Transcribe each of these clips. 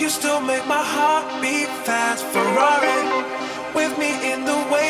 You still make my heart beat fast. Ferrari with me in the wave,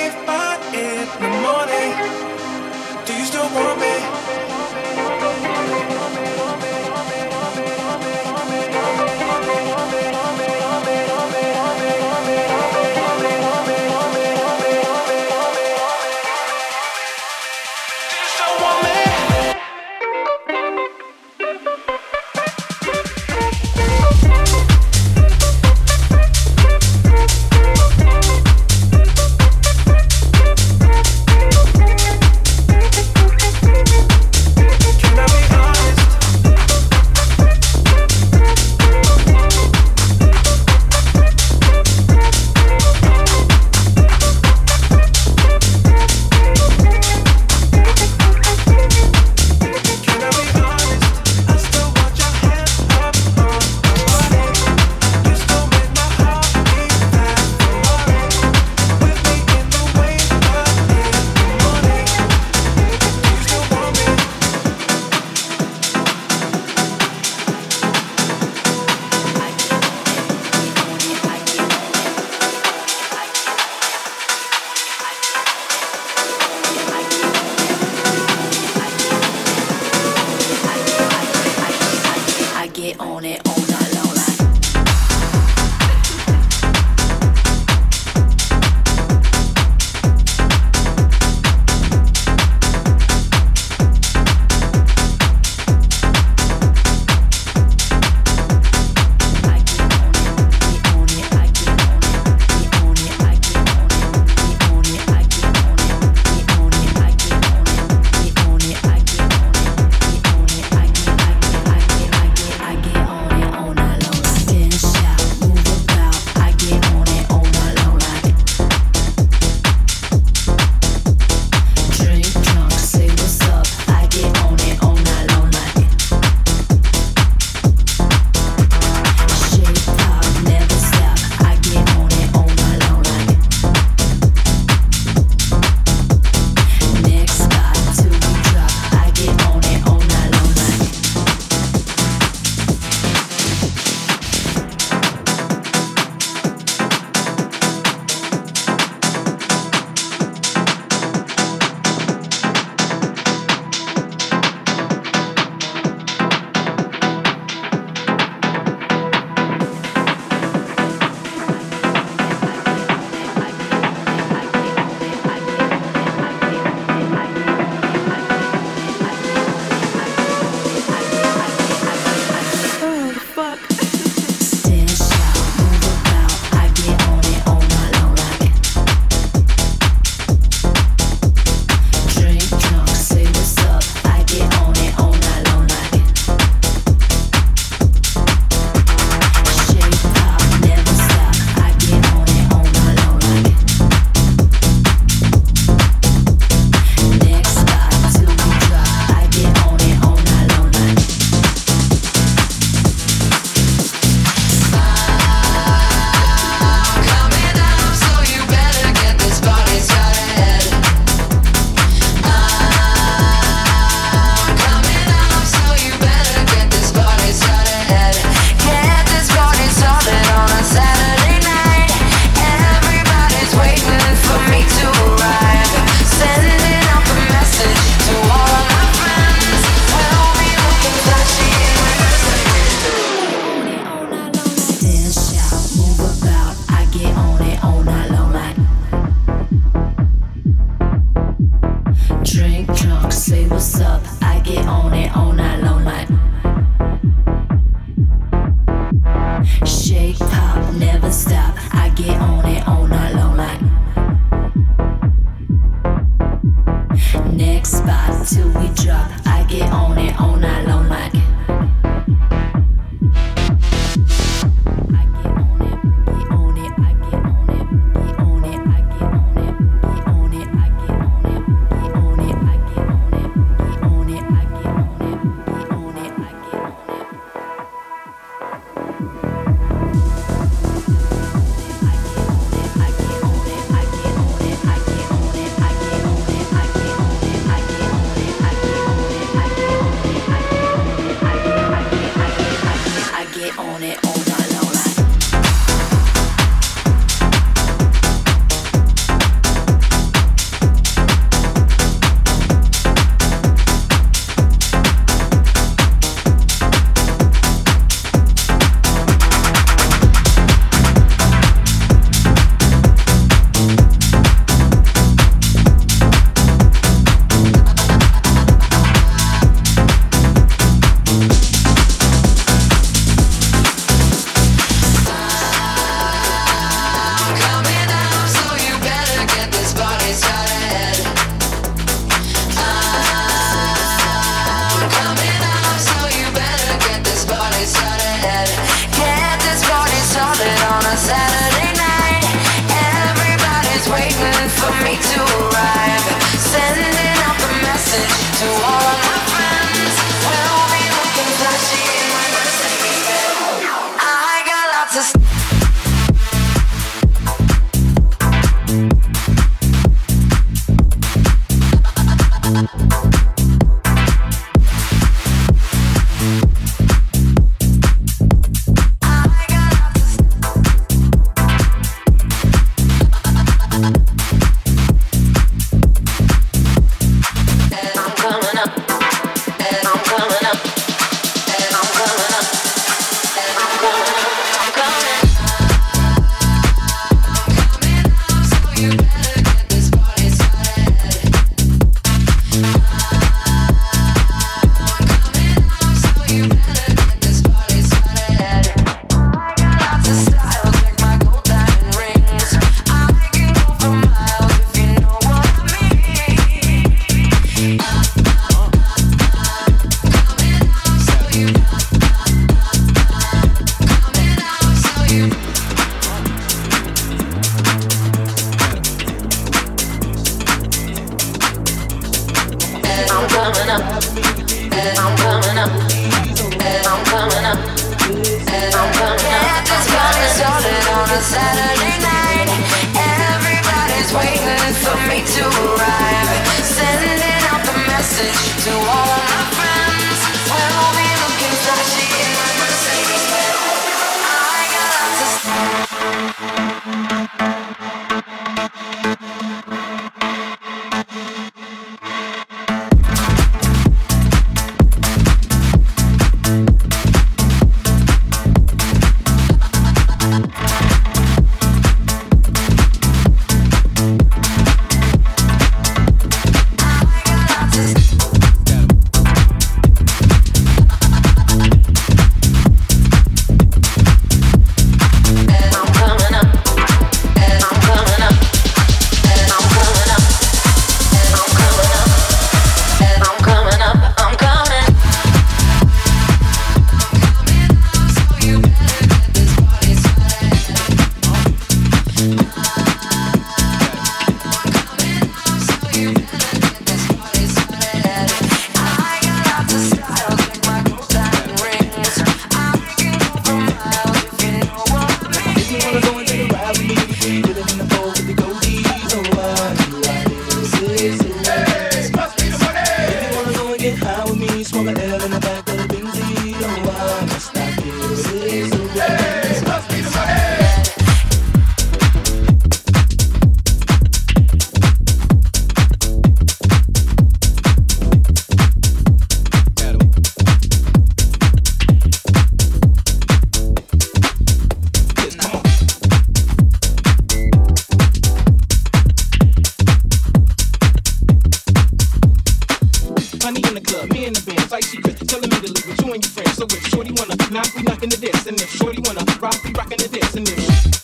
honey in the club, me in the band, like she Telling me to leave with you and your friends. So if Shorty wanna knock, we knockin' the dance. And if Shorty wanna rock, we rockin' the dance. And if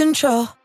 control.